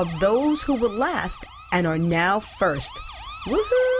of those who were last and are now first. Woohoo!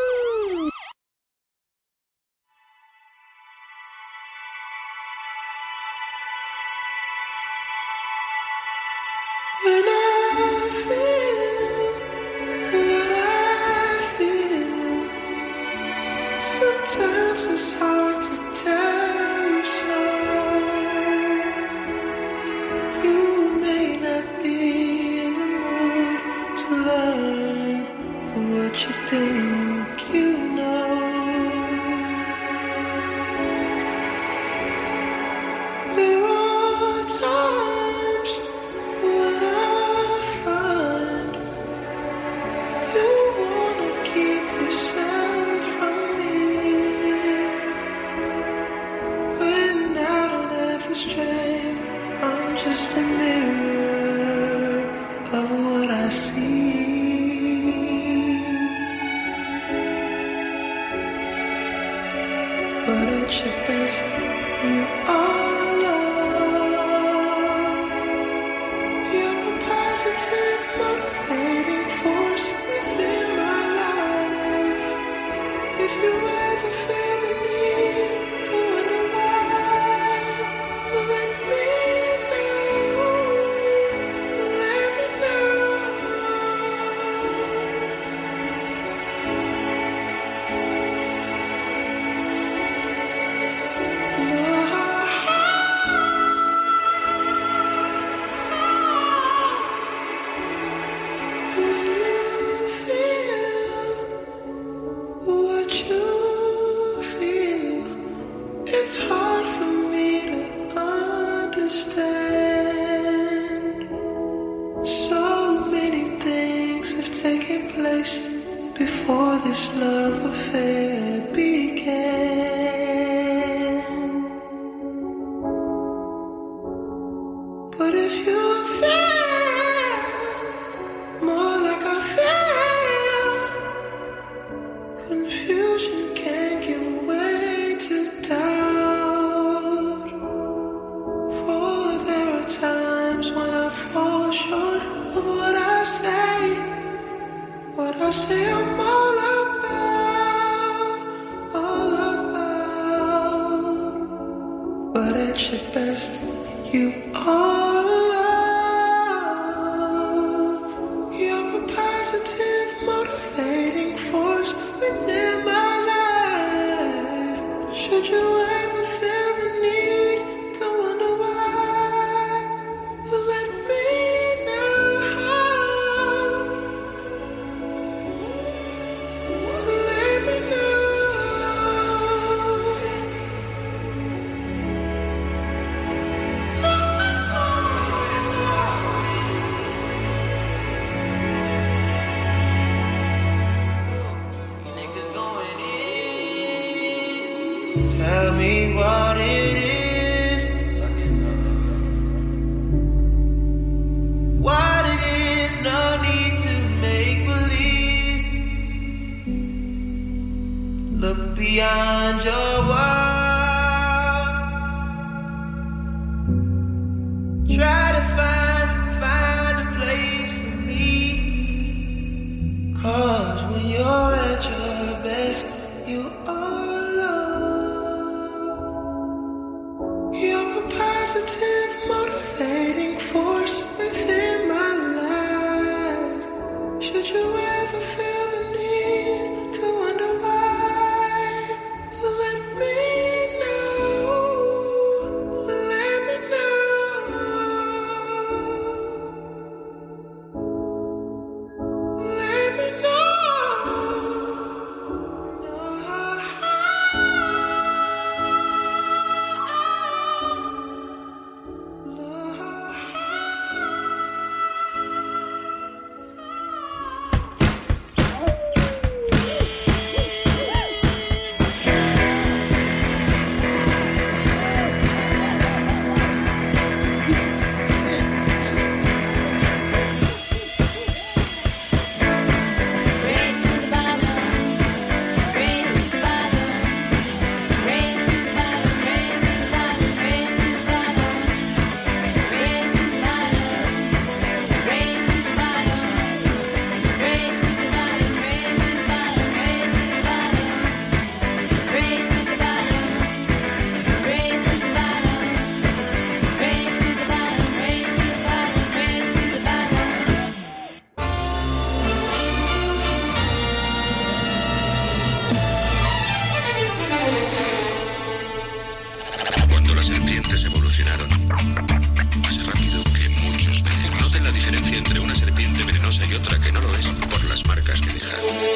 this love affair.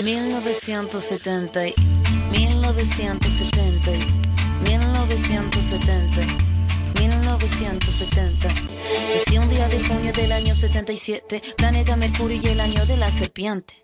1970, 1970, 1970, 1970. Nací un día de junio del año 77, planeta Mercurio y el año de la serpiente.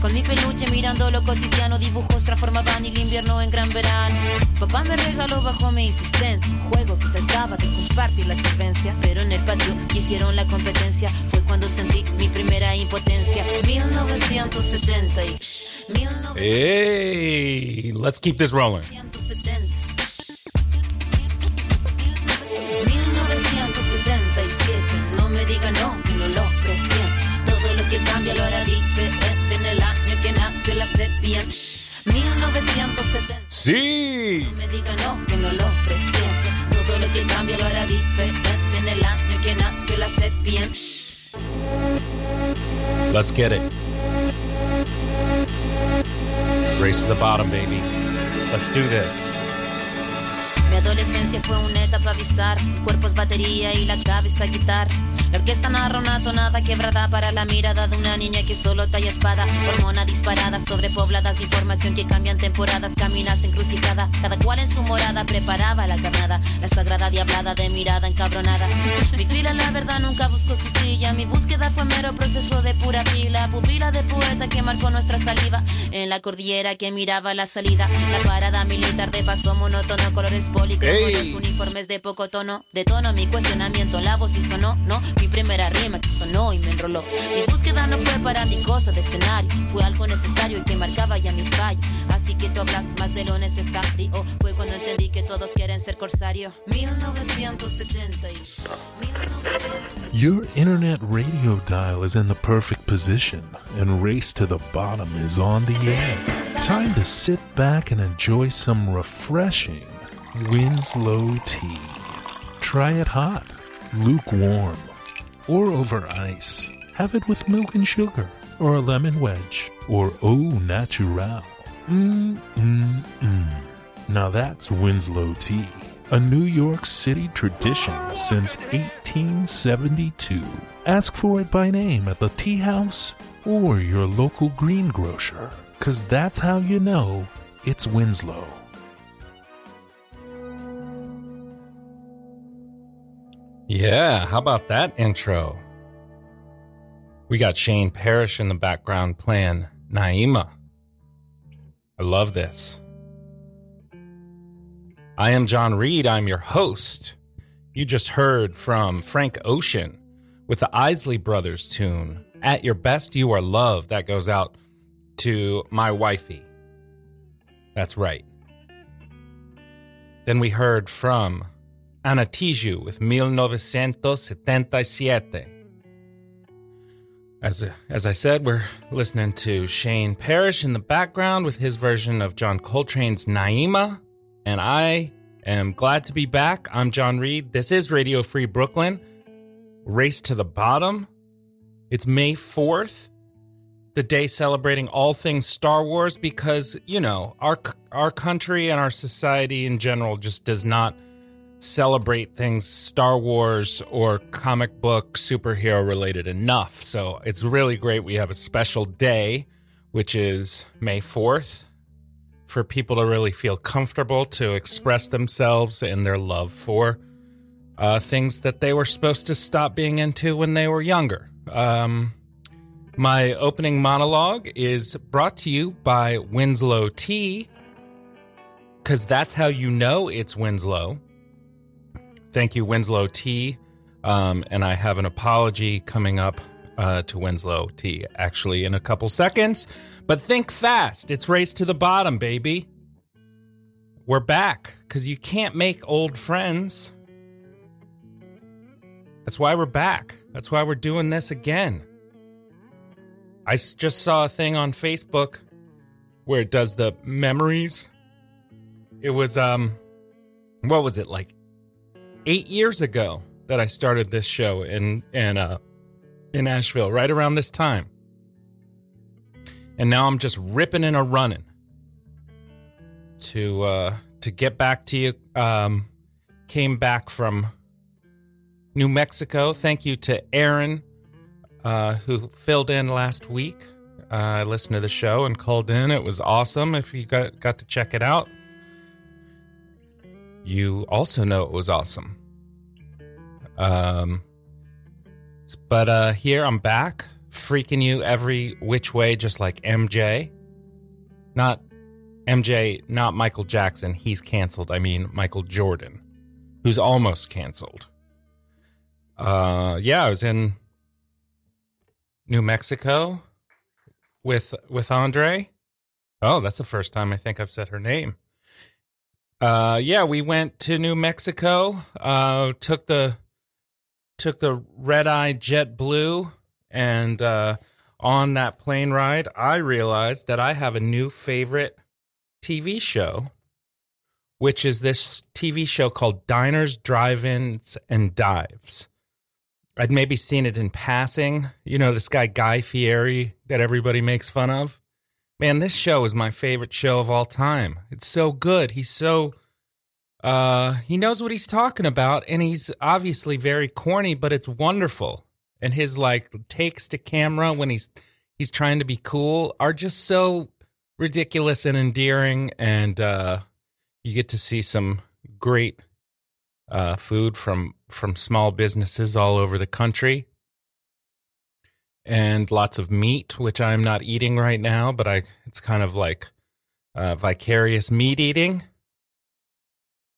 Con mi peluche mirando lo cotidiano, dibujos transformaban el invierno en gran verano. Papá me regaló bajo mi insistencia un juego que trataba de compartir la solvencia. Pero en el patio hicieron la competencia, fue cuando sentí mi primera impotencia. 1970 y. 1970. Hey, let's keep this rolling. 1977, 1970, Sí. no me no, que no lo presiento. Todo lo que cambia lo hará diferente en el año que nació la serpiente. Let's get it. Race to the bottom, baby. Let's do this. Mi adolescencia fue una etapa bizarra. El cuerpo es batería y la cabeza guitarra. La orquesta narra una tonada quebrada para la mirada de una niña que solo talla espada. Hormona disparada, sobrepobladas de información que cambian temporadas. Caminas encrucijada, cada cual en su morada preparaba la carnada. La sagrada diablada de mirada encabronada. Mi fila, la verdad, nunca buscó su silla. Mi búsqueda fue mero proceso de pura pila. Pupila de poeta que marcó nuestra saliva. En la cordillera que miraba la salida. La parada militar de paso monótono, colores policrimones, Ey. uniformes de poco tono. De tono mi cuestionamiento, la voz y sonó, no. Mi primera rima que sonó y me enroló. Mi búsqueda no fue para mi cosa de escenario. Fue algo necesario y que marcaba ya mi fallo. Así que tú hablas más de lo necesario. Fue cuando entendí que todos quieren ser corsario. 1970 y... 1970. Your internet radio dial is in the perfect position, and Race to the Bottom is on the air. Time to sit back and enjoy some refreshing Winslow tea. Try it hot, lukewarm, or over ice. Have it with milk and sugar, or a lemon wedge, or au natural. Mmm, mmm, mmm. Now that's Winslow tea, a New York City tradition since 1872. Ask for it by name at the tea house or your local greengrocer, because that's how you know it's Winslow. Yeah, how about that intro? We got Shane Parrish in the background playing Naima. I love this. I am John Reed. I'm your host. You just heard from Frank Ocean with the Isley Brothers tune, At Your Best You Are Love. That goes out to my wifey. That's right. Then we heard from Ana Tijoux with 1977. As, as I said, we're listening to Shane Parrish in the background with his version of John Coltrane's Naima. And I am glad to be back. I'm John Reed. This is Radio Free Brooklyn. Race to the Bottom. It's May 4th, the day celebrating all things Star Wars because, you know, our our country and our society in general just does not celebrate things Star Wars or comic book superhero related enough. So it's really great we have a special day, which is May 4th, for people to really feel comfortable to express themselves and their love for uh, things that they were supposed to stop being into when they were younger. Um, my opening monologue is brought to you by Winslow Tea, because that's how you know it's Winslow. Thank you, Winslow Tea Um, and I have an apology coming up uh, to Winslow Tea actually in a couple seconds. But think fast. It's race to the bottom, baby. We're back because you can't make old friends. That's why we're back. That's why we're doing this again. I just saw a thing on Facebook where it does the memories It was um what was it like 8 years ago that I started this show in in uh in Asheville right around this time. And now I'm just ripping and a running to uh to get back to you um came back from New Mexico. Thank you to Aaron uh who filled in last week. Uh, I listened to the show and called in. It was awesome. If you got got to check it out, you also know it was awesome. Um, but uh, here I'm back, freaking you every which way, just like MJ. Not MJ, not Michael Jackson. He's canceled. I mean Michael Jordan, who's almost canceled. Uh, yeah, I was in New Mexico with with Andre. Oh, that's the first time I think I've said her name. Uh, yeah, we went to New Mexico. Uh, took the took the red eye jet blue, and uh, on that plane ride, I realized that I have a new favorite TV show, which is this TV show called Diners, Drive-ins, and Dives. I'd maybe seen it in passing. You know, this guy Guy Fieri that everybody makes fun of. Man, this show is my favorite show of all time. It's so good. He's so uh he knows what he's talking about and he's obviously very corny, but it's wonderful. And his like takes to camera when he's he's trying to be cool are just so ridiculous and endearing and uh you get to see some great uh, food from from small businesses all over the country, and lots of meat, which I'm not eating right now, but I it's kind of like uh, vicarious meat eating.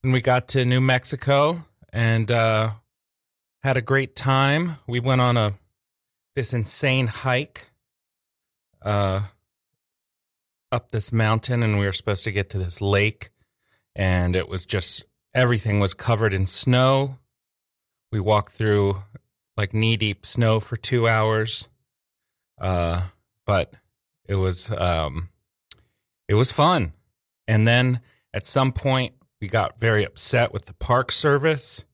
And we got to New Mexico and uh, had a great time. We went on a this insane hike uh, up this mountain, and we were supposed to get to this lake, and it was just everything was covered in snow. We walked through like knee deep snow for two hours. Uh, but it was um, it was fun. And then at some point, we got very upset with the Park Service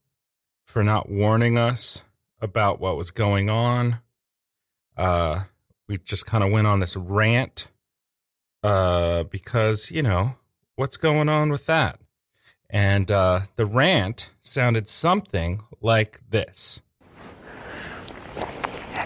for not warning us about what was going on. Uh, we just kind of went on this rant uh, because you know what's going on with that. And uh, the rant sounded something like this.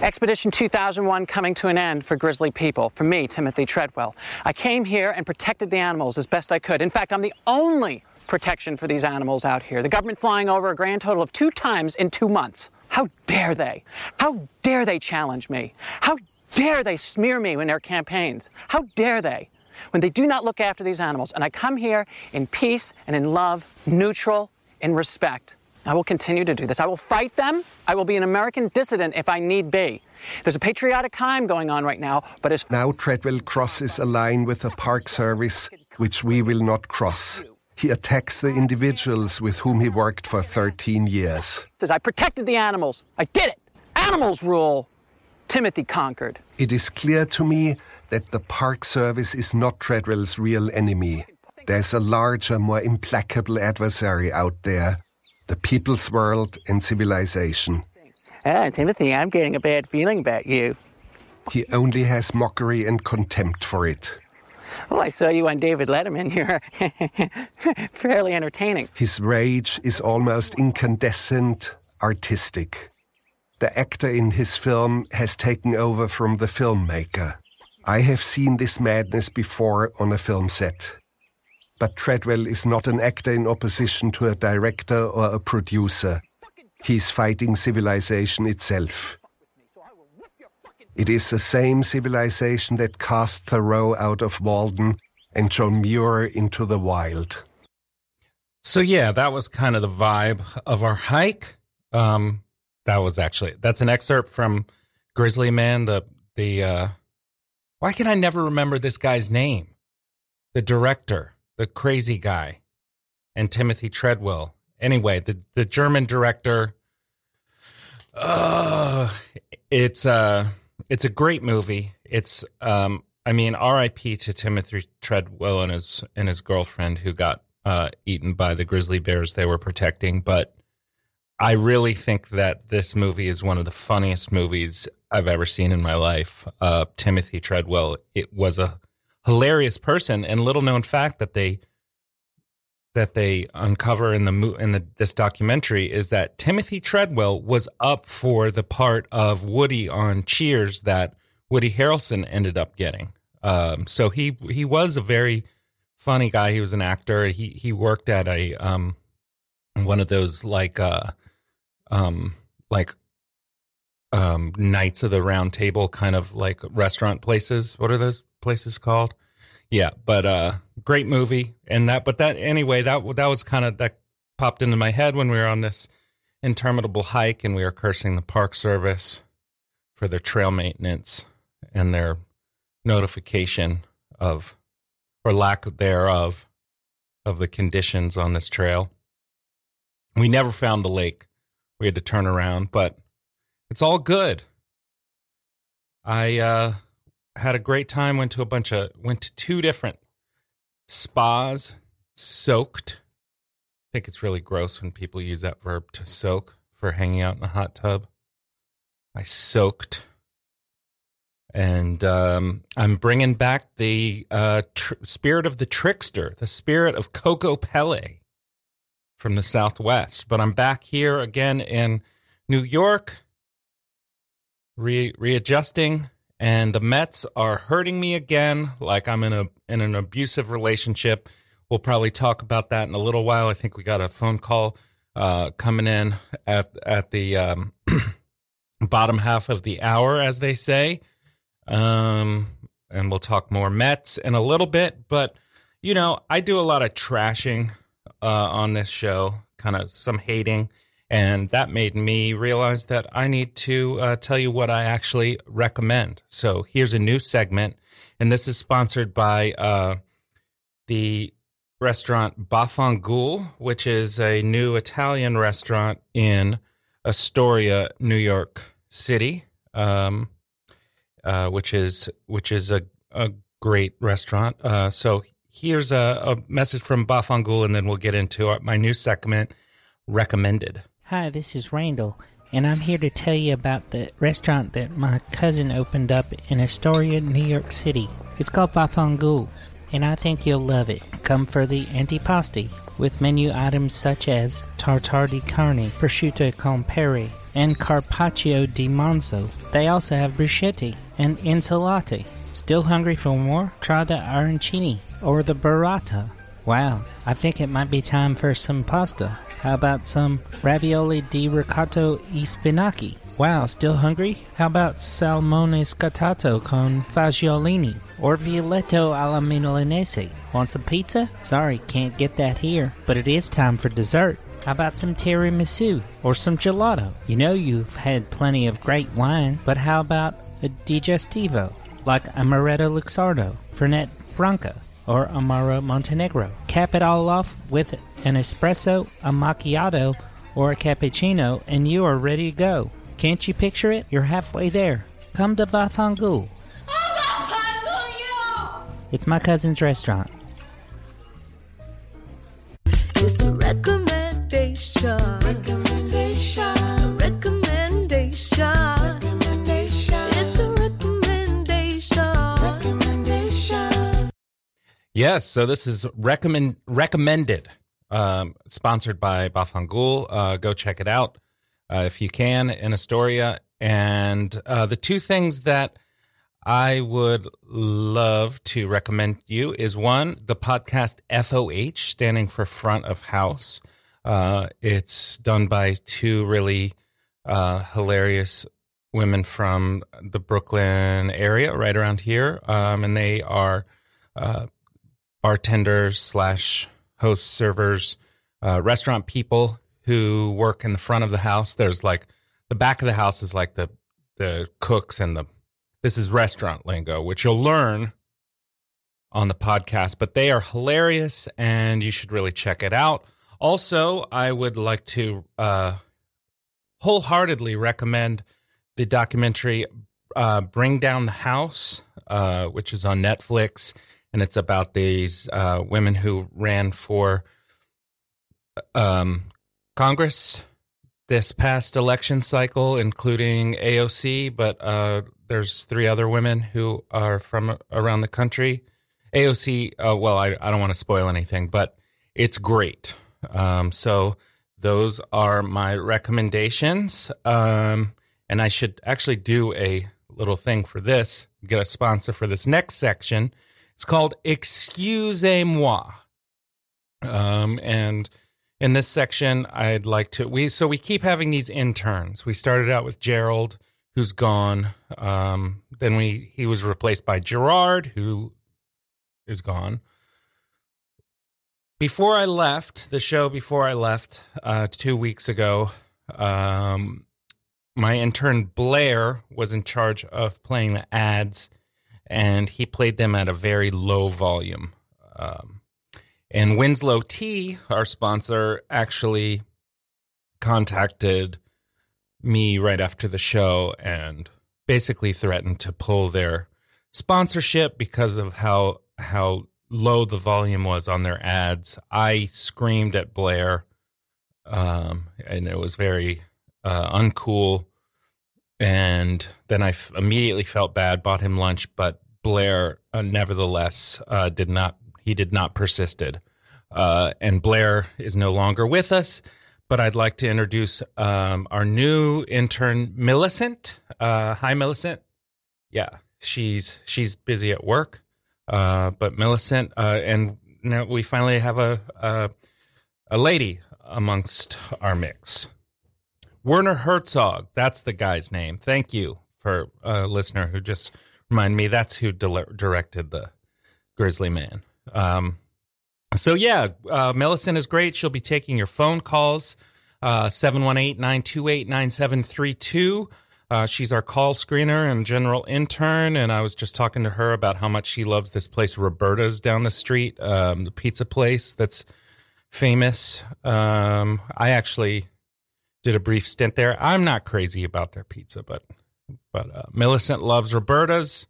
Expedition 2001 coming to an end for grizzly people. For me, Timothy Treadwell. I came here and protected the animals as best I could. In fact, I'm the only protection for these animals out here. The government flying over a grand total of two times in two months. How dare they? How dare they challenge me? How dare they smear me in their campaigns? How dare they? When they do not look after these animals. And I come here in peace and in love, neutral, in respect. I will continue to do this. I will fight them. I will be an American dissident if I need be. There's a patriotic time going on right now, but as Now Treadwell crosses a line with the Park Service, which we will not cross. He attacks the individuals with whom he worked for 13 years. says I protected the animals. I did it. Animals rule. Timothy conquered. It is clear to me that the Park Service is not Treadwell's real enemy. There's a larger, more implacable adversary out there the people's world and civilization. Ah, Timothy, I'm getting a bad feeling about you. He only has mockery and contempt for it. Well, I saw you on David Letterman. You're fairly entertaining. His rage is almost incandescent, artistic. The actor in his film has taken over from the filmmaker. I have seen this madness before on a film set. But Treadwell is not an actor in opposition to a director or a producer. He's fighting civilization itself. It is the same civilization that cast Thoreau out of Walden and John Muir into the wild. So yeah, that was kind of the vibe of our hike. Um, that was actually that's an excerpt from Grizzly Man. The the uh, why can I never remember this guy's name? The director, the crazy guy, and Timothy Treadwell. Anyway, the the German director. Uh, it's uh it's a great movie. It's um I mean R.I.P. to Timothy Treadwell and his and his girlfriend who got uh, eaten by the grizzly bears they were protecting. But I really think that this movie is one of the funniest movies I've ever seen in my life. Uh, Timothy Treadwell, it was a hilarious person, and little known fact that they that they uncover in the in the this documentary is that Timothy Treadwell was up for the part of Woody on Cheers that Woody Harrelson ended up getting. Um, so he he was a very funny guy. He was an actor. He he worked at a um one of those like uh um like um Knights of the Round Table kind of like restaurant places. What are those places called? Yeah, but uh great movie and that but that anyway that that was kind of that popped into my head when we were on this interminable hike and we were cursing the park service for their trail maintenance and their notification of or lack thereof of the conditions on this trail. We never found the lake. We had to turn around, but it's all good. I uh, had a great time. Went to a bunch of went to two different spas. Soaked. I think it's really gross when people use that verb to soak for hanging out in a hot tub. I soaked and um, I'm bringing back the uh, tr- spirit of the trickster, the spirit of Kokopelli from the Southwest. But I'm back here again in New York, re- readjusting, and the Mets are hurting me again, like I'm in a in an abusive relationship. We'll probably talk about that in a little while. I think we got a phone call uh, coming in at at the um, bottom half of the hour, as they say. Um, and we'll talk more Mets in a little bit. But, you know, I do a lot of trashing uh, on this show, kind of some hating. And that made me realize that I need to uh, tell you what I actually recommend. So here's a new segment. And this is sponsored by uh, the restaurant Bafangul, which is a new Italian restaurant in Astoria, New York City. Um, uh, which is which is a, a great restaurant. Uh, so here's a, a, message from Bafangul, and then we'll get into my new segment, recommended. Hi, this is Randall, and I'm here to tell you about the restaurant that my cousin opened up in Astoria, New York City. It's called Bafangul, and I think you'll love it. Come for the antipasti with menu items such as tartare di carne, prosciutto con pere, and carpaccio di manzo. They also have bruschetti and insalate. Still hungry for more? Try the arancini or the burrata. Wow, I think it might be time for some pasta. How about some ravioli di ricotta e spinaci? Wow, still hungry? How about salmone scottato con fagiolini or violetto alla milanese? Want some pizza? Sorry, can't get that here, but it is time for dessert. How about some tiramisu or some gelato? You know you've had plenty of great wine, but how about a digestivo like Amaretto Luxardo, Fernet Branca, or Amaro Montenegro? Cap it all off with an espresso, a macchiato, or a cappuccino, and you are ready to go. Can't you picture it? You're halfway there. Come to Bafangul. It's my cousin's restaurant. Yes, so this is recommend recommended, um, sponsored by Bafangul. Uh, go check it out uh, if you can in Astoria. And uh, the two things that I would love to recommend you is one, the podcast FOH, standing for Front of House. Uh, it's done by two really uh, hilarious women from the Brooklyn area, right around here, um, and they are uh, bartenders slash host servers, uh, restaurant people who work in the front of the house. There's like the back of the house is like the the cooks and the this is restaurant lingo, which you'll learn on the podcast, but they are hilarious and you should really check it out. Also, I would like to uh, wholeheartedly recommend the documentary uh, Bring Down the House, uh, which is on Netflix. And it's about these uh, women who ran for um, Congress this past election cycle, including AOC, but uh, there's three other women who are from around the country. AOC, uh, well, I, I don't want to spoil anything, but it's great. Um, so those are my recommendations. Um, and I should actually do a little thing for this, get a sponsor for this next section. It's called Excusez-moi. Um, and in this section, I'd like to we so we keep having these interns. We started out with Gerald, who's gone. Um, then we he was replaced by Gerard, who is gone. Before I left the show, before I left uh, two weeks ago, um, my intern Blair was in charge of playing the ads, and he played them at a very low volume. Um, and Winslow Tea, our sponsor, actually contacted me right after the show and basically threatened to pull their sponsorship because of how how low the volume was on their ads. I screamed at Blair, um, and it was very uh, uncool. And then I f- immediately felt bad, bought him lunch, but Blair, uh, nevertheless, uh, did not. He did not persisted. Uh, and Blair is no longer with us. But I'd like to introduce um, our new intern, Millicent. Uh, hi, Millicent. Yeah, she's she's busy at work. Uh, but Millicent, uh, and now we finally have a, a, a lady amongst our mix. Werner Herzog, that's the guy's name. Thank you for a listener who just reminded me that's who directed the Grizzly Man. Um, so yeah, uh, Millicent is great. She'll be taking your phone calls, uh, 718-928-9732. Uh, she's our call screener and general intern, and I was just talking to her about how much she loves this place, Roberta's down the street, um, the pizza place that's famous. Um, I actually did a brief stint there. I'm not crazy about their pizza, but but uh, Millicent loves Roberta's.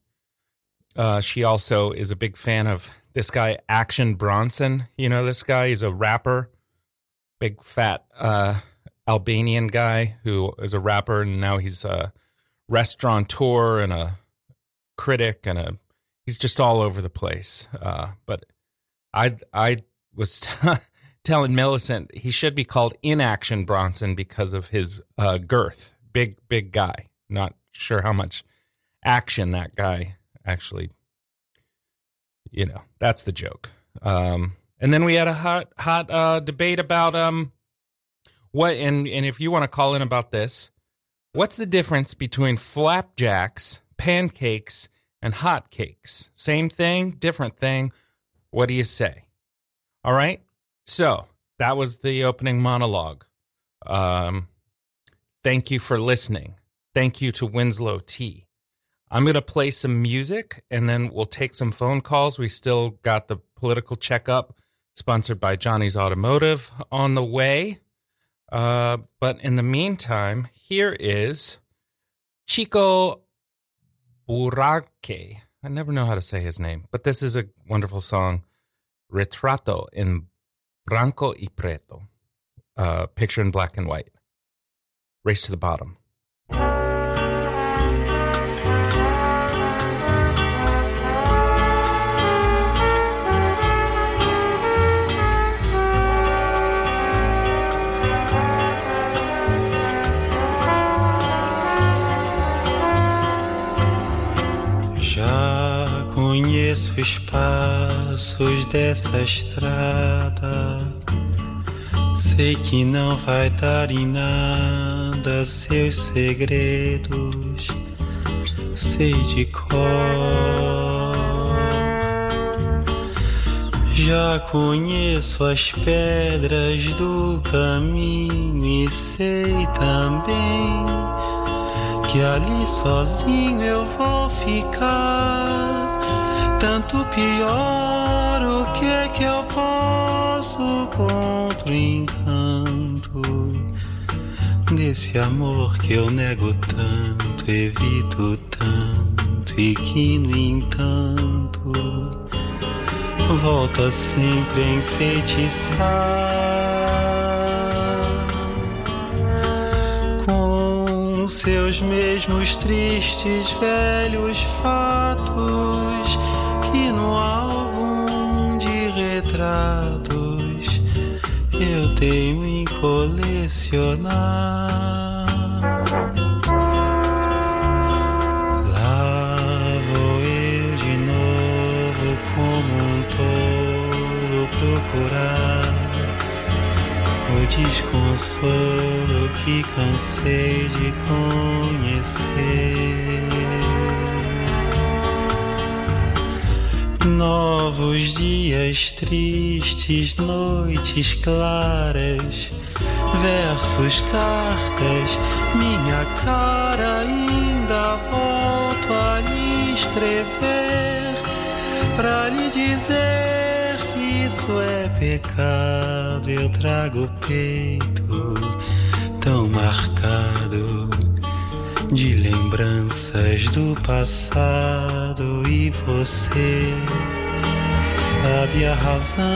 Uh, she also is a big fan of this guy, Action Bronson. You know this guy? He's a rapper, big fat uh, Albanian guy who is a rapper, and now he's a restaurateur and a critic, and a he's just all over the place. Uh, but I I was telling Millicent he should be called Inaction Bronson because of his uh, girth, big big guy. Not sure how much action that guy actually. You know, that's the joke. Um, and then we had a hot hot uh, debate about um what and and if you want to call in about this, what's the difference between flapjacks, pancakes, and hot cakes? Same thing, different thing. What do you say? All right. So that was the opening monologue. Um, thank you for listening. Thank you to Winslow Tea. I'm going to play some music and then we'll take some phone calls. We still got the political checkup sponsored by Johnny's Automotive on the way. Uh, but in the meantime, here is Chico Buarque. I never know how to say his name, but this is a wonderful song, Retrato in Branco y Preto, uh, picture in black and white. Race to the bottom. Conheço espaços dessa estrada. Sei que não vai dar em nada seus segredos. Sei de cor. Já conheço as pedras do caminho e sei também que ali sozinho eu vou ficar tanto pior. O que é que eu posso contra o encanto desse amor que eu nego tanto, evito tanto e que no entanto volta sempre a enfeitiçar com seus mesmos tristes velhos fatos que no álbum de retratos eu tenho em colecionar. Lá vou eu de novo como um touro procurar o desconsolo que cansei de conhecer. Novos dias tristes, noites claras, versos, cartas, minha cara ainda volto a lhe escrever para lhe dizer isso é pecado. Eu trago o peito tão marcado de lembranças do passado e você sabe a razão.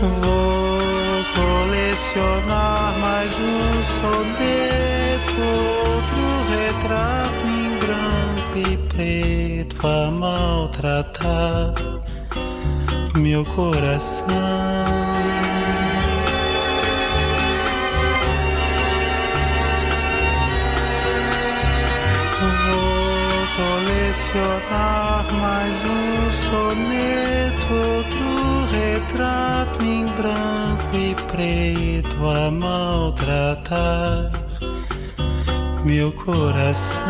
Vou colecionar mais um soneto, outro retrato em branco e preto a maltratar meu coração. Colecionar mais um soneto, outro retrato em branco e preto a maltratar meu coração.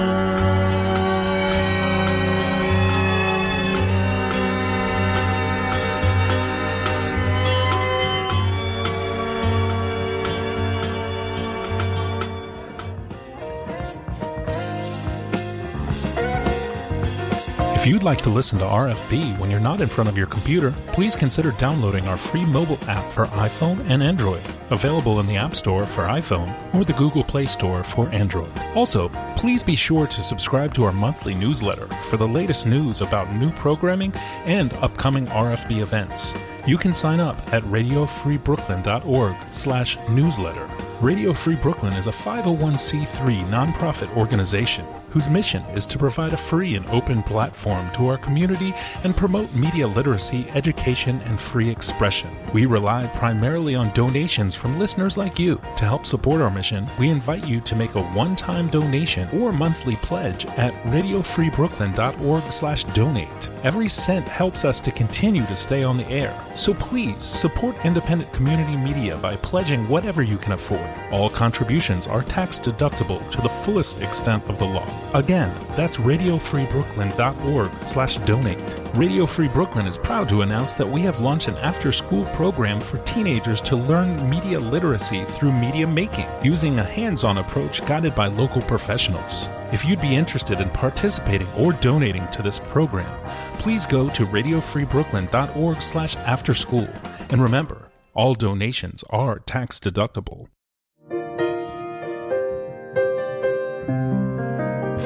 If you'd like to listen to RFB when you're not in front of your computer, please consider downloading our free mobile app for iPhone and Android, available in the App Store for iPhone or the Google Play Store for Android. Also, please be sure to subscribe to our monthly newsletter for the latest news about new programming and upcoming RFB events. You can sign up at radiofreebrooklyn.org slash newsletter. Radio Free Brooklyn is a 501c3 nonprofit organization whose mission is to provide a free and open platform to our community and promote media literacy, education, and free expression. We rely primarily on donations from listeners like you. To help support our mission, we invite you to make a one-time donation or monthly pledge at radiofreebrooklyn.org slash donate. Every cent helps us to continue to stay on the air. So please support independent community media by pledging whatever you can afford. All contributions are tax deductible to the fullest extent of the law. Again, that's radiofreebrooklyn.org slash donate. Radio Free Brooklyn is proud to announce that we have launched an after-school program for teenagers to learn media literacy through media making, using a hands-on approach guided by local professionals. If you'd be interested in participating or donating to this program, please go to radiofreebrooklyn.org slash after school. And remember, all donations are tax deductible.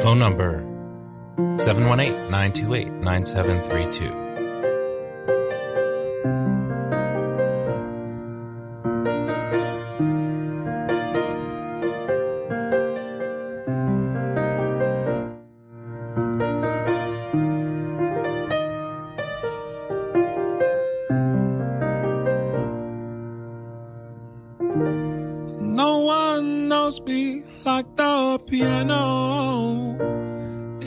Phone number 718 928 9732. No one knows me like the piano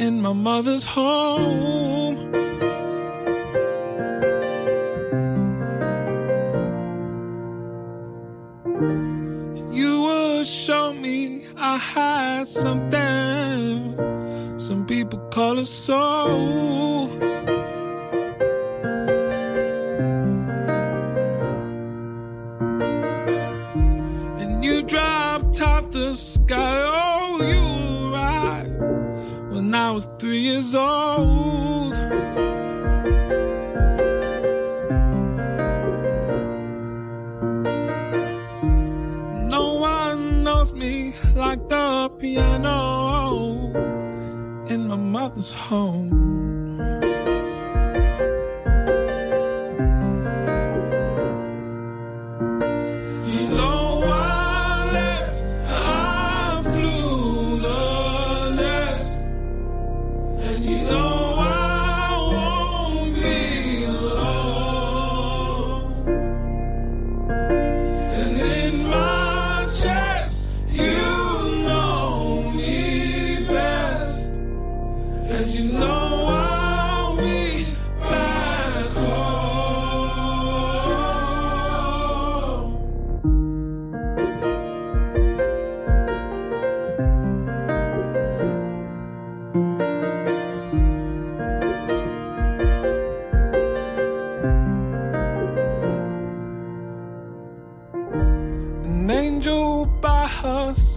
in my mother's home. You would show me I had something. Some people call it soul. Years old. No one knows me like the piano in my mother's home.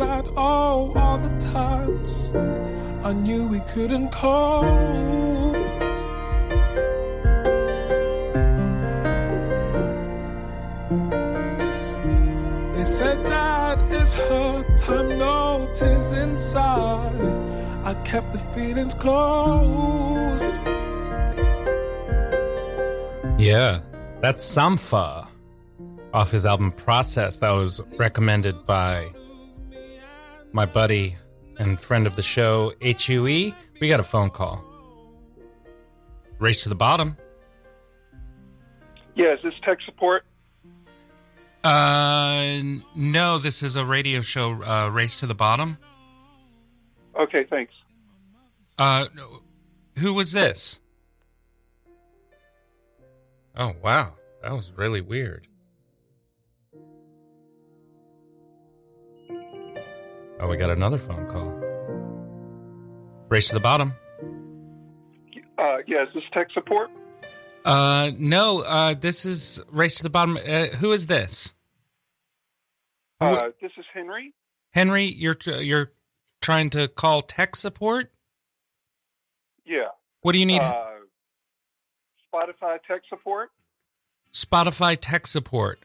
Aside. Oh, all the times I knew we couldn't cope. They said that is her time, no tears inside. I kept the feelings close. Yeah, that's Sampha off his album Process that was recommended by my buddy and friend of the show, HUE. We got a phone call. Race to the bottom. Yeah, is this tech support? Uh, no, this is a radio show, uh, Race to the Bottom. Okay, thanks. Uh, who was this? Oh, wow. That was really weird. Oh, we got another phone call. Race to the bottom. Uh, yeah, is this tech support? Uh, no, uh, this is Race to the Bottom. Uh, who is this? Uh, this is Henry. Henry, you're you're trying to call tech support? Yeah. What do you need? Uh, Spotify tech support. Spotify tech support.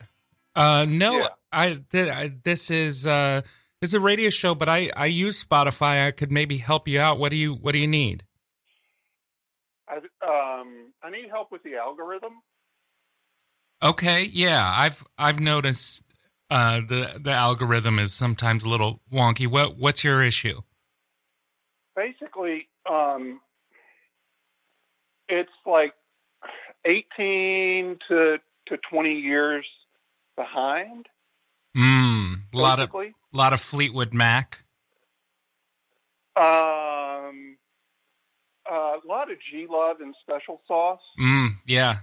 Uh, no, Yeah. I, th- I this is uh is a radio show, but I I use Spotify. I could maybe help you out. What do you What do you need? I um I need help with the algorithm. Okay, yeah, I've I've noticed uh the the algorithm is sometimes a little wonky. What What's your issue? Basically, um, it's like eighteen to to twenty years behind. A lot of lot of Fleetwood Mac. Um, a lot of G Love and Special Sauce. Mm, yeah.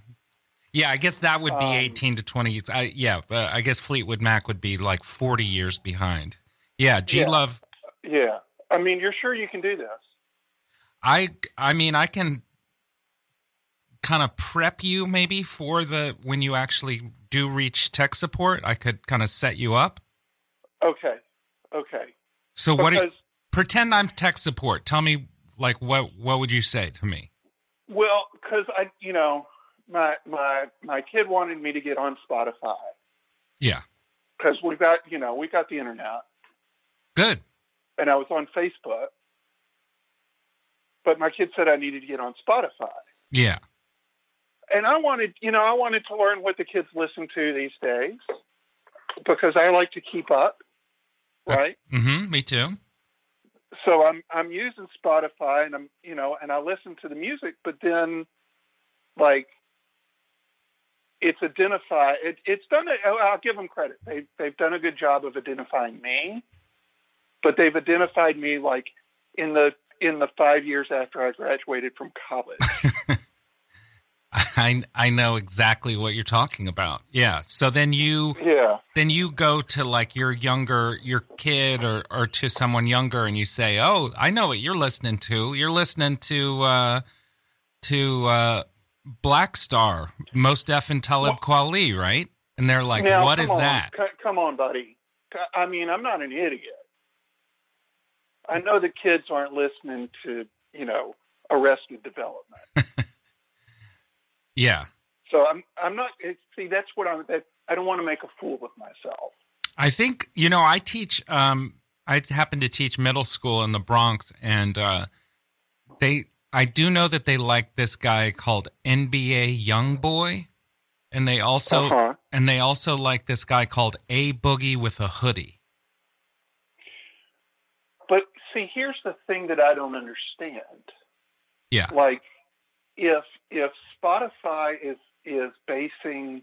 Yeah, I guess that would be Um, 18 to 20. It's- I, yeah, but I guess Fleetwood Mac would be like 40 years behind. Yeah, G Yeah. Love. Yeah, I mean, you're sure you can do this? I I mean, I can kind of prep you maybe for the when you actually do reach tech support. I could kind of set you up. Okay, okay. So what? Because- pretend I'm tech support. Tell me like what what would you say to me? Well, because I, you know, my my my kid wanted me to get on Spotify Yeah. because we got, you know, we got the internet, Good. and I was on Facebook. But my kid said I needed to get on Spotify, Yeah. and I wanted, you know, I wanted to learn what the kids listen to these days because I like to keep up, right? Mhm. Me too. so I'm I'm using Spotify and I'm you know and I listen to the music, but then like it's identify it, it's done. A, I'll give them credit. They they've done a good job of identifying me, but they've identified me like in the in the five years after I graduated from college. I I know exactly what you're talking about. Yeah. So then you yeah. then you go to like your younger your kid or or to someone younger and you say, "Oh, I know what you're listening to. You're listening to uh to uh Black Star, Mos Def and Talib Kweli, right?" And they're like, Now, "What is on. that?" C- come on, buddy. I mean, I'm not an idiot. I know the kids aren't listening to you know Arrested Development. Yeah. So I'm I'm not see that's what I'm that I don't want to make a fool of myself. I think you know I teach. Um, I happen to teach middle school in the Bronx, and uh, they. I do know that they like this guy called NBA Young Boy and they also Uh-huh. and they also like this guy called A Boogie with a hoodie. But see, here's the thing that I don't understand. Yeah. Like if if Spotify is is basing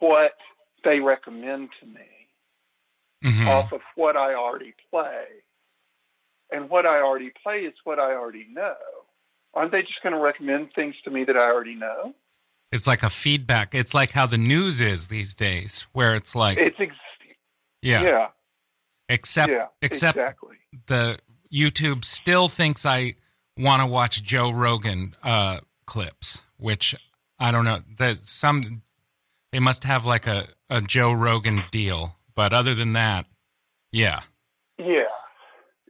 what they recommend to me Mhm. off of what I already play, and what I already play is what I already know. Aren't they just going to recommend things to me that I already know? It's like a feedback. It's like how the news is these days, where it's like, It's ex- yeah, yeah, except yeah, except exactly. the YouTube still thinks I want to watch Joe Rogan uh, clips, which I don't know. That some they must have like a, a Joe Rogan deal, but other than that, Yeah. Yeah,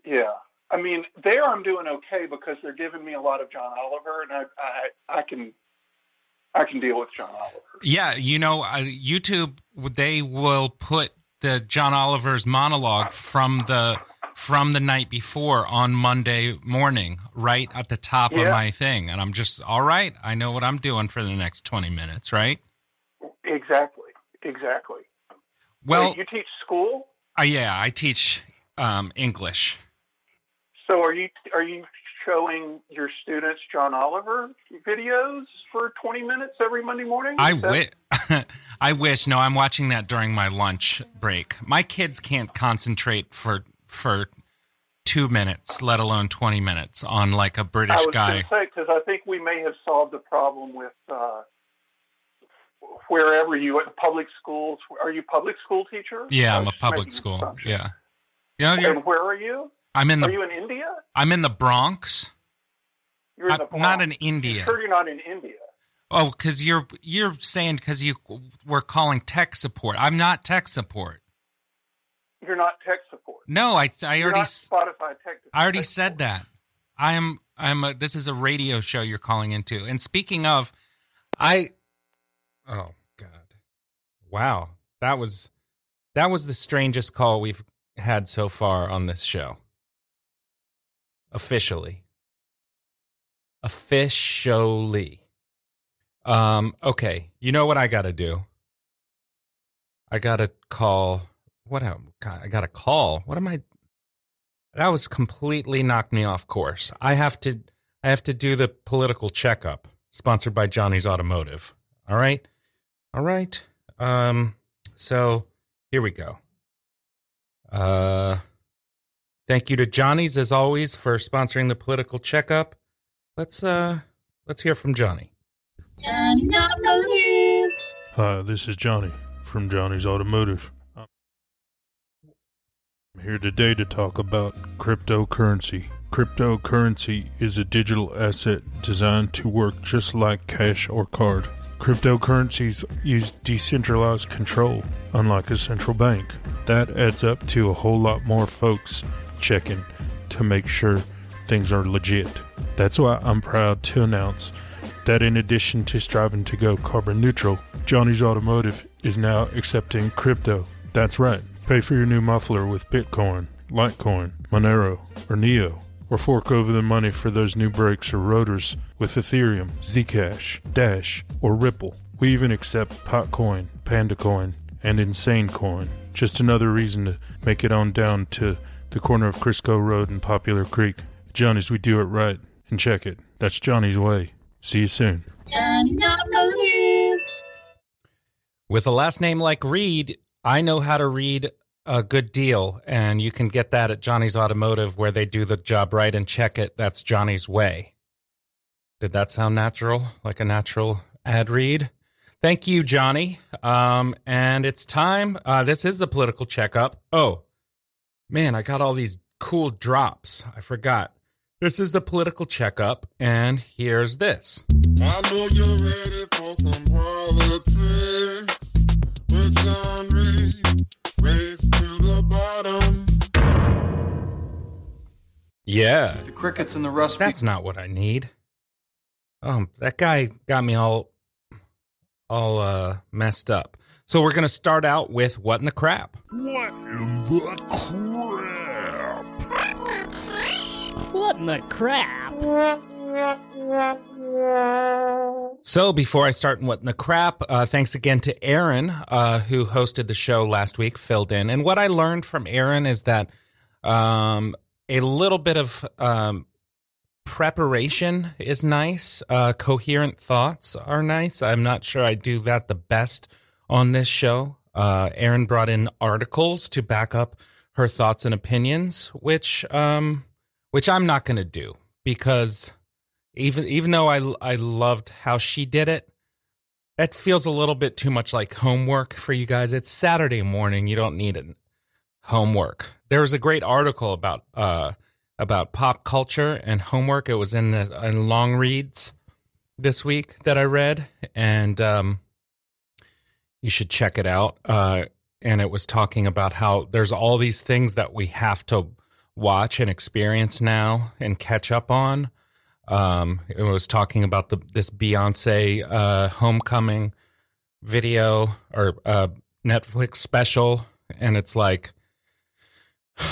yeah. I mean, there I'm doing okay because they're giving me a lot of John Oliver, and I I, I can I can deal with John Oliver. Yeah, you know, uh, YouTube they will put the John Oliver's monologue from the from the night before on Monday morning, right at the top of my thing, and I'm just all right. I know what I'm doing for the next twenty minutes, right? Exactly, exactly. Well, Wait, you teach school, uh, yeah, I teach um, English. so are you are you showing your students John Oliver videos for 20 minutes every Monday morning? I wish. I wish. No, I'm watching that during my lunch break. My kids can't concentrate for for two minutes, let alone twenty minutes, on like a British I was guy. going to say because I think we may have solved the problem with uh, wherever you at public schools. Are you public school teacher? Yeah, I'm a public school. Yeah, you're, And where are you? I'm in the. Are you in India? I'm in the Bronx. You're in I'm the not in India. Sure, you're not in India. Oh, because you're you're saying because you were calling tech support. I'm not tech support. You're not tech support. No, I I You're already not Spotify tech. I already tech said that. I am I'm a, this is a radio show you're calling into. And speaking of I Oh god. Wow. That was that was the strangest call we've had so far on this show. Officially. Officially. Um okay, you know what I got to do? I got to call what am- God, I got a call. What am I that was completely knocked me off course. I have to I have to do the political checkup sponsored by Johnny's Automotive. All right? All right. Um so here we go. Uh thank you to Johnny's as always for sponsoring the political checkup. Let's uh let's hear from Johnny. Hi, this is Johnny from Johnny's Automotive. I'm here today to talk about cryptocurrency. Cryptocurrency is a digital asset designed to work just like cash or card. Cryptocurrencies use decentralized control, unlike a central bank. That adds up to a whole lot more folks checking to make sure things are legit. That's why I'm proud to announce that in addition to striving to go carbon neutral, Johnny's Automotive is now accepting crypto. That's right. Pay for your new muffler with Bitcoin, Litecoin, Monero, or Neo, or fork over the money for those new brakes or rotors with Ethereum, Zcash, Dash, or Ripple. We even accept Potcoin, PandaCoin, and InsaneCoin. Just another reason to make it on down to the corner of Crisco Road and Popular Creek. Johnny's, we do it right. And check it. That's Johnny's way. See you soon. With a last name like Reed, I know how to read a good deal, and you can get that at Johnny's Automotive where they do the job right and check it. That's Johnny's way. Did that sound natural? Like a natural ad read? Thank you, Johnny. Um, and it's time. Uh, this is the political checkup. Oh, man, I got all these cool drops. I forgot. This is the political checkup, and here's this. Yeah. The crickets and the rust. That's not what I need. Um, that guy got me all, all uh messed up. So we're gonna start out with what in the crap. What in the crap? What in the crap? So before I start in what in the crap, uh, thanks again to Aaron, uh, who hosted the show last week, filled in. And what I learned from Aaron is that um, a little bit of um, preparation is nice. Uh, coherent thoughts are nice. I'm not sure I do that the best on this show. Uh, Aaron brought in articles to back up her thoughts and opinions, which um, which I'm not going to do because even even though I I loved how she did it, that feels a little bit too much like homework for you guys. It's Saturday morning. You don't need it. Homework. There was a great article about uh about pop culture and homework. It was in the in long reads this week that I read, and um, you should check it out. Uh, and it was talking about how there's all these things that we have to watch and experience now and catch up on. Um, it was talking about the this Beyonce uh, homecoming video or uh, Netflix special, and it's like,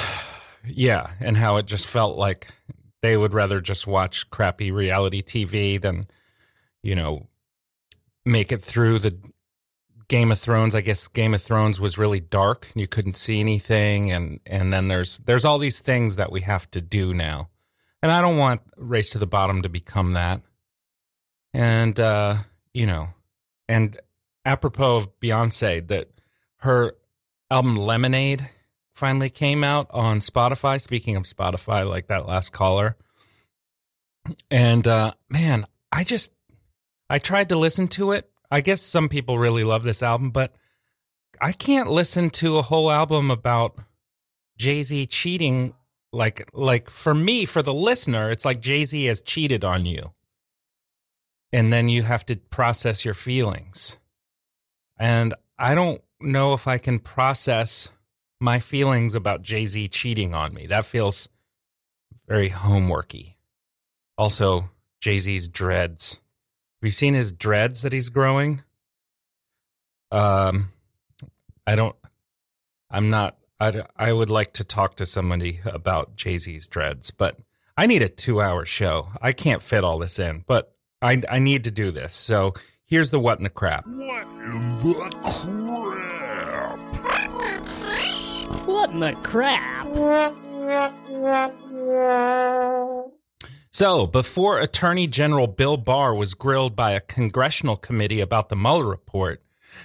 yeah, and how it just felt like they would rather just watch crappy reality TV than, you know, make it through the Game of Thrones. I guess Game of Thrones was really dark; you couldn't see anything, and and then there's there's all these things that we have to do now, and I don't want Race to the Bottom to become that. And uh, you know, and apropos of Beyonce, that her album Lemonade finally came out on Spotify. Speaking of Spotify, like that last caller. And uh, man, I just I tried to listen to it. I guess some people really love this album, but I can't listen to a whole album about Jay Z cheating. Like, like for me, for the listener, it's like Jay Z has cheated on you, and then you have to process your feelings. And I don't know if I can process my feelings about Jay Z cheating on me. That feels very homeworky. Also, Jay Z's dreads. Have you seen his dreads that he's growing? Um, I don't. I'm not. I I would like to talk to somebody about Jay Z's dreads, but I need a two hour show. I can't fit all this in, but I I need to do this. So here's the what in the crap. What in the crap? What in the crap? So, before Attorney General Bill Barr was grilled by a congressional committee about the Mueller report,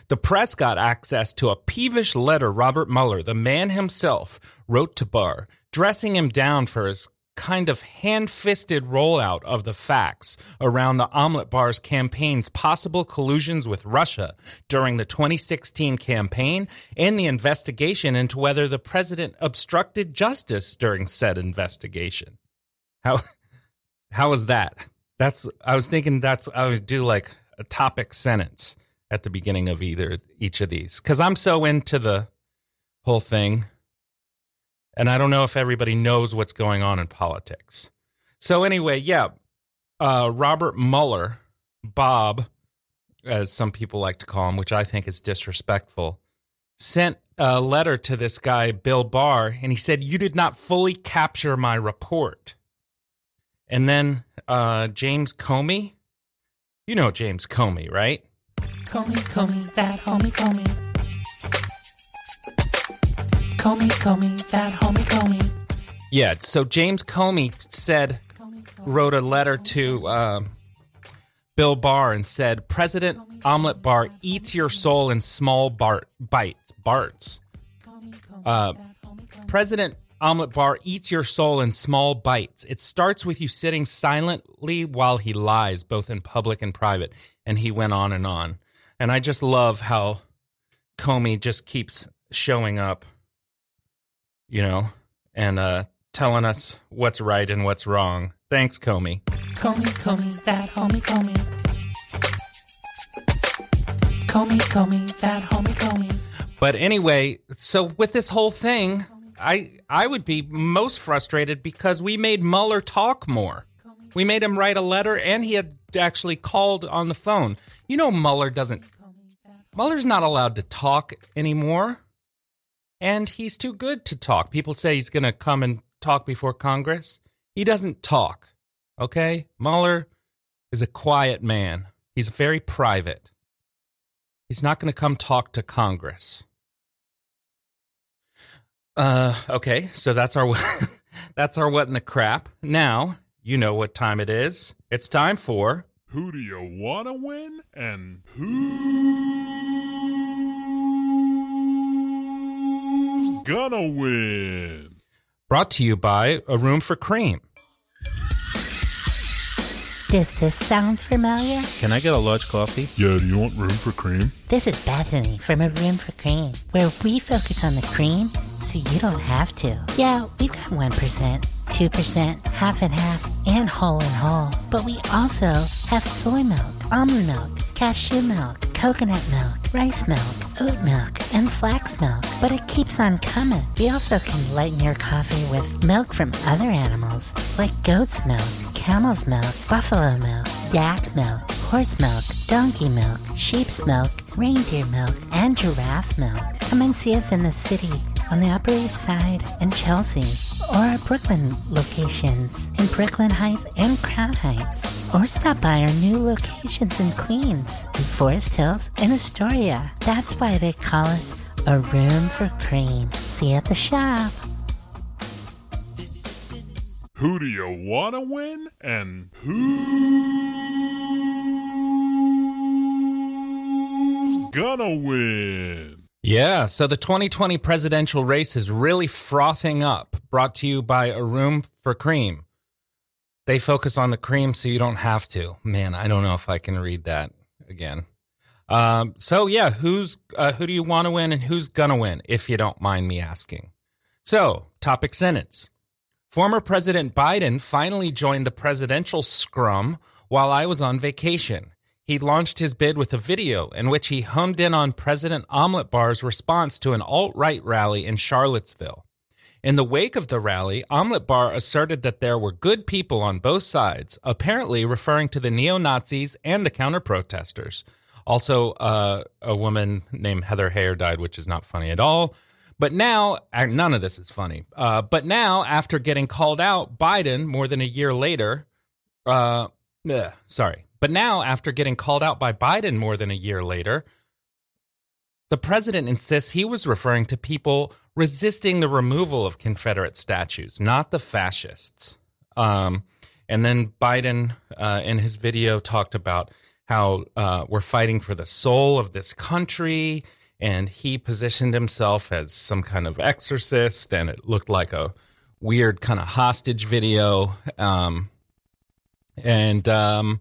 the press got access to a peevish letter Robert Mueller, the man himself, wrote to Barr, dressing him down for his kind of hand fisted rollout of the facts around the Omelette Bar's campaign's possible collusions with Russia during the 2016 campaign and the investigation into whether the president obstructed justice during said investigation. How how was that? That's I was thinking that's I would do like a topic sentence at the beginning of either each of these cuz I'm so into the whole thing and I don't know if everybody knows what's going on in politics. So anyway, yeah, uh, Robert Mueller, Bob, as some people like to call him, which I think is disrespectful, sent a letter to this guy Bill Barr, and he said, "You did not fully capture my report." And then uh, James Comey, you know James Comey, right? Comey, Comey, that homie, Comey. Comey, Comey, that homie, Comey. Yeah. So James Comey said, wrote a letter to um, Bill Barr and said, President Omelette Bar eats your soul in small bar- bites, barts. Uh, President Omelette Bar eats your soul in small bites. It starts with you sitting silently while he lies, both in public and private. And he went on and on. And I just love how Comey just keeps showing up, you know, and uh, telling us what's right and what's wrong. Thanks, Comey. Comey, Comey, that homie, Comey. Comey, Comey, that homie, Comey. But anyway, so with this whole thing, I I would be most frustrated because we made Mueller talk more. We made him write a letter, and he had actually called on the phone. You know, Mueller doesn't. Mueller's not allowed to talk anymore, and he's too good to talk. People say he's going to come and talk before Congress. He doesn't talk. Okay, Mueller is a quiet man. He's very private. He's not going to come talk to Congress. Uh, okay, so that's our that's our what in the crap. Now you know what time it is. It's time for Who do you want to win and who's gonna win? brought to you by A Room for Cream. Does this sound familiar? Can I get a large coffee? Yeah, do you want room for cream? This is Bethany from A Room for Cream, where we focus on the cream so you don't have to. Yeah, we've got 1%, 2%, half and half, and whole and whole. But we also have soy milk, almond milk, cashew milk, coconut milk, rice milk, oat milk, and flax milk. But it keeps on coming. We also can lighten your coffee with milk from other animals, like goat's milk, camel's milk, buffalo milk, yak milk, horse milk, donkey milk, sheep's milk, reindeer milk, and giraffe milk. Come and see us in the city on the Upper East Side and Chelsea, or our Brooklyn locations in Brooklyn Heights and Crown Heights, or stop by our new locations in Queens, in Forest Hills, and Astoria. That's why they call us a room for cream. See you at the shop. Who do you want to win? And who's gonna win? Yeah, so the 2020 presidential race is really frothing up. Brought to you by A Room for Cream. They focus on the cream so you don't have to. Man, I don't know if I can read that again. Um, so yeah, who's uh, who do you want to win and who's gonna win? If you don't mind me asking. So, topic sentence. Former President Biden finally joined the presidential scrum while I was on vacation. He launched his bid with a video in which he hummed in on President Omelet Bar's response to an alt right rally in Charlottesville. In the wake of the rally, Omelet Bar asserted that there were good people on both sides, apparently referring to the neo Nazis and the counter protesters. Also, uh, a woman named Heather Heyer died, which is not funny at all. But now, none of this is funny. Uh, but now, after getting called out, Biden, more than a year later, uh, ugh, sorry. But now, after getting called out by Biden more than a year later, the president insists he was referring to people resisting the removal of Confederate statues, not the fascists. Um, and then Biden, uh, in his video, talked about how uh, we're fighting for the soul of this country. And he positioned himself as some kind of exorcist, and it looked like a weird kind of hostage video. Um, and um,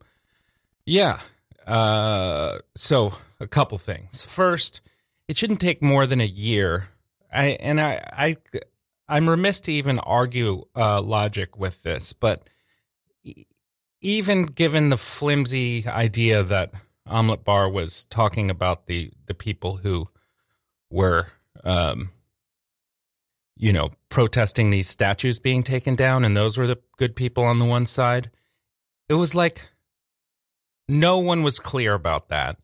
yeah, uh, so a couple things. First, it shouldn't take more than a year. I and I, I I'm remiss to even argue uh, logic with this, but even given the flimsy idea that Omelet Bar was talking about the the people who were, um, you know, protesting these statues being taken down, and those were the good people on the one side. It was like no one was clear about that.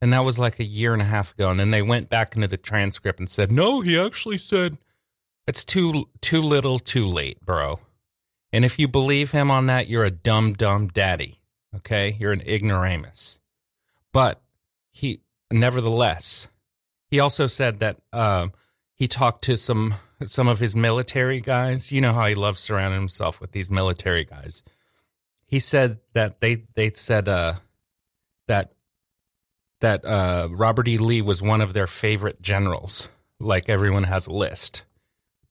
And that was like a year and a half ago. And then they went back into the transcript and said, no, he actually said it's too too little, too late, bro. And if you believe him on that, you're a dumb, dumb daddy. Okay? You're an ignoramus. But he, nevertheless, he also said that uh, he talked to some some of his military guys. You know how he loves surrounding himself with these military guys. He said that they they said uh, that that uh, Robert E. Lee was one of their favorite generals. Like everyone has a list,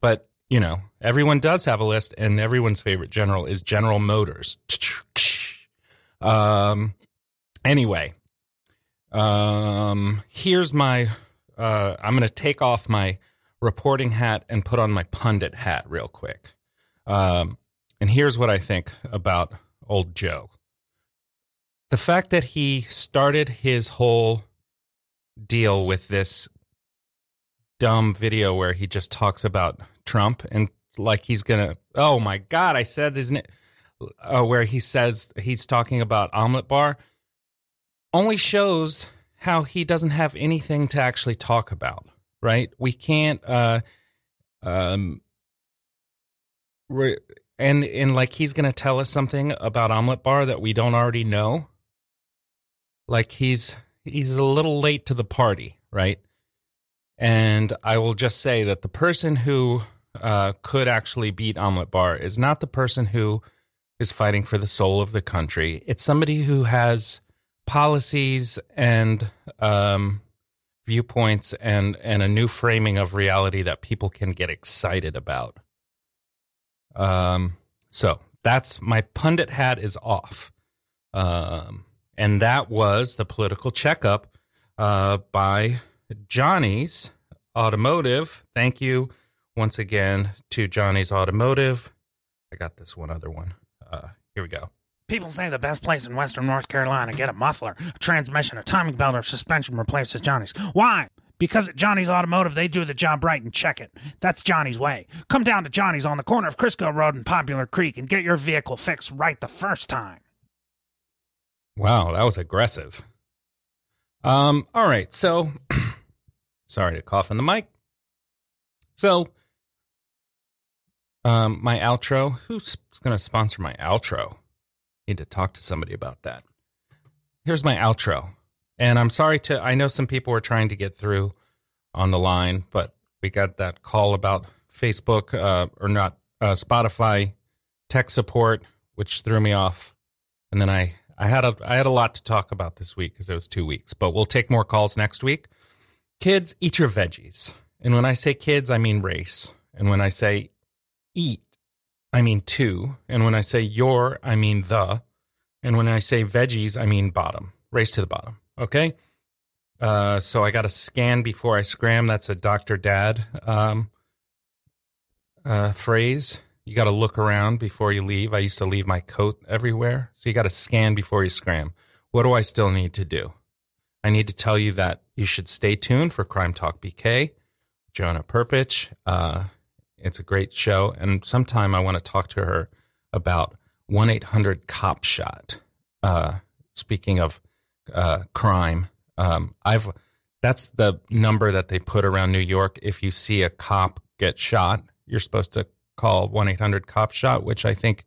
but you know everyone does have a list, and everyone's favorite general is General Motors. Um. Anyway, um. Here's my. Uh, I'm going to take off my reporting hat and put on my pundit hat real quick. Um, and here's what I think about old Joe. The fact that he started his whole deal with this dumb video where he just talks about Trump and like he's gonna. Oh my God! I said his name. Uh, where he says he's talking about omelet bar only shows how he doesn't have anything to actually talk about. Right? We can't. Uh, um. Re- and and like he's gonna tell us something about omelet bar that we don't already know. Like he's he's a little late to the party, right? And I will just say that the person who uh, could actually beat Omelet Bar is not the person who is fighting for the soul of the country. It's somebody who has policies and um, viewpoints and and a new framing of reality that people can get excited about. Um, so that's my pundit hat is off. Um, and that was the political checkup uh, by Johnny's Automotive. Thank you once again to Johnny's Automotive. I got this one other one. Uh, here we go. People say the best place in Western North Carolina to get a muffler, a transmission, a timing belt, or suspension replaced is Johnny's. Why? Because at Johnny's Automotive, they do the job right and check it. That's Johnny's way. Come down to Johnny's on the corner of Crisco Road and Popular Creek and get your vehicle fixed right the first time. Wow, that was aggressive. Um, all right, so sorry to cough in the mic. So, um, my outro. Who's going to sponsor my outro? Need to talk to somebody about that. Here's my outro, and I'm sorry to. I know some people were trying to get through on the line, but we got that call about Facebook uh, or not uh, Spotify tech support, which threw me off, and then I I had a I had a lot to talk about this week because it was two weeks, but we'll take more calls next week. Kids, eat your veggies. And when I say kids, I mean race. And when I say eat, I mean two. And when I say your, I mean the. And when I say veggies, I mean bottom. Race to the bottom. Okay? Uh, so I got to scan before I scram. That's a Dr. Dad um, uh, phrase. You got to look around before you leave. I used to leave my coat everywhere. So you got to scan before you scram. What do I still need to do? I need to tell you that you should stay tuned for Crime Talk BK, Jonah Perpich. Uh, it's a great show. And sometime I want to talk to her about 1 800 Cop Shot. Uh, speaking of uh, crime, um, I've that's the number that they put around New York. If you see a cop get shot, you're supposed to call 1 800 Cop Shot, which I think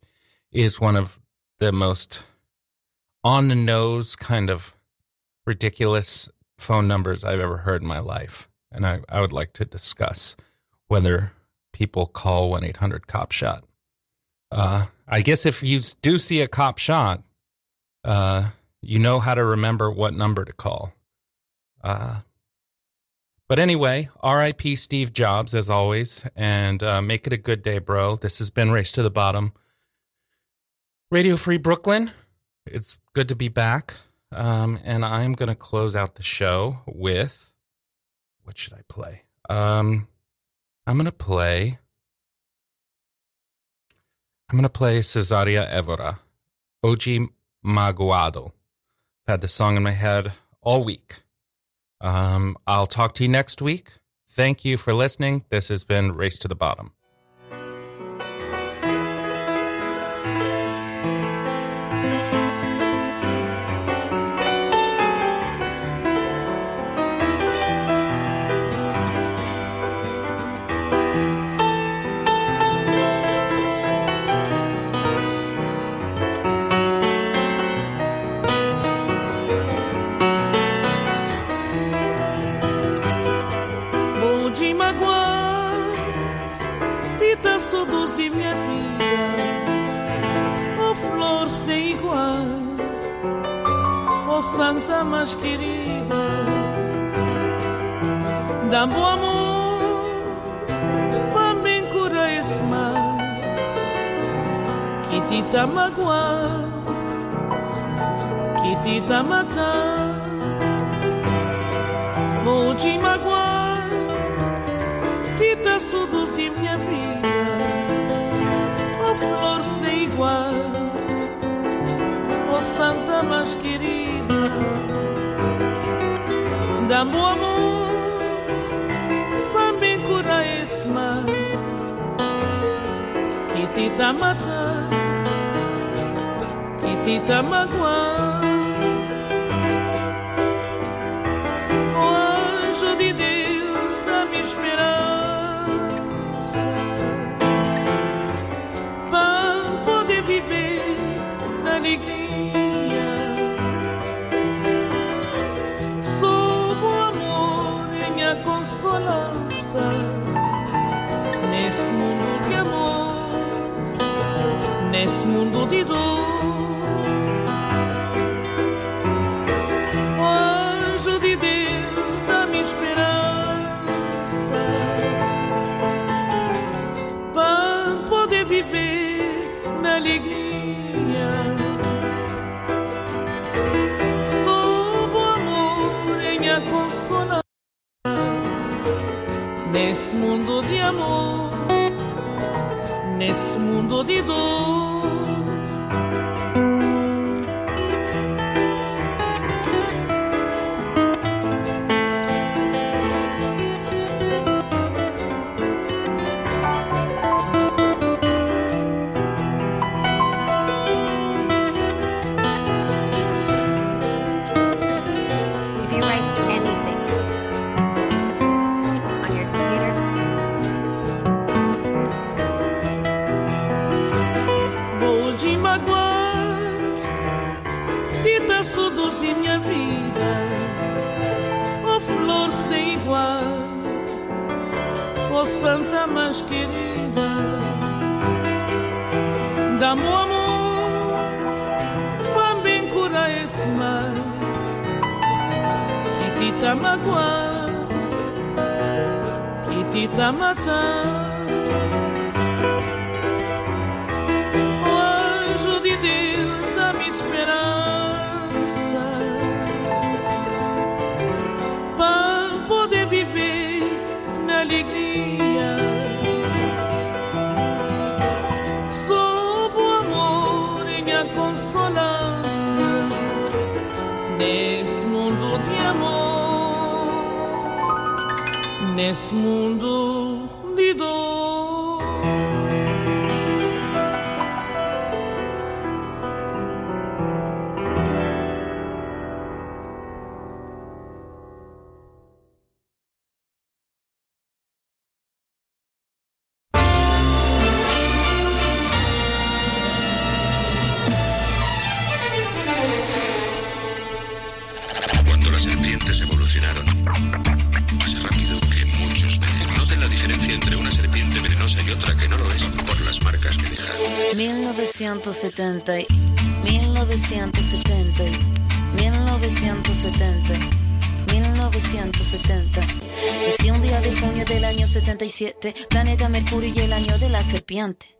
is one of the most on the nose kind of ridiculous phone numbers I've ever heard in my life. And I, I would like to discuss whether people call 1 800 Cop Shot. Uh, I guess if you do see a cop shot, uh, you know how to remember what number to call. Uh, but anyway, RIP Steve Jobs, as always, and uh, make it a good day, bro. This has been Race to the Bottom. Radio Free Brooklyn, it's good to be back. Um, and I'm going to close out the show with what should I play? Um, I'm going to play. I'm going to play Cesaria Evora, Oji Maguado. I've had the song in my head all week. Um, I'll talk to you next week. Thank you for listening. This has been Race to the Bottom. Santa mais querida, dá-me o amor me curar esse mal, que te tá magoar, que te tá matar, onde magoar tita seduzir minha vida Oh flor sem igual Santa mais querida. Dá-me o amor Para me curar esse mal Que te tá matar Que te tá magoar mundo de dor. Anjo de Deus dá-me esperança para poder viver na alegria. Sob o amor em minha consolação nesse mundo de amor, nesse mundo de dor. Que te tá magoando, nesse mundo planeta Mercurio y el año de la serpiente.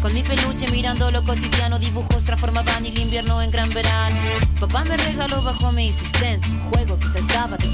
Con mi peluche mirando lo cotidiano, dibujos transformaban el invierno en gran verano. Papá me regaló bajo mi insistencia un juego que trataba de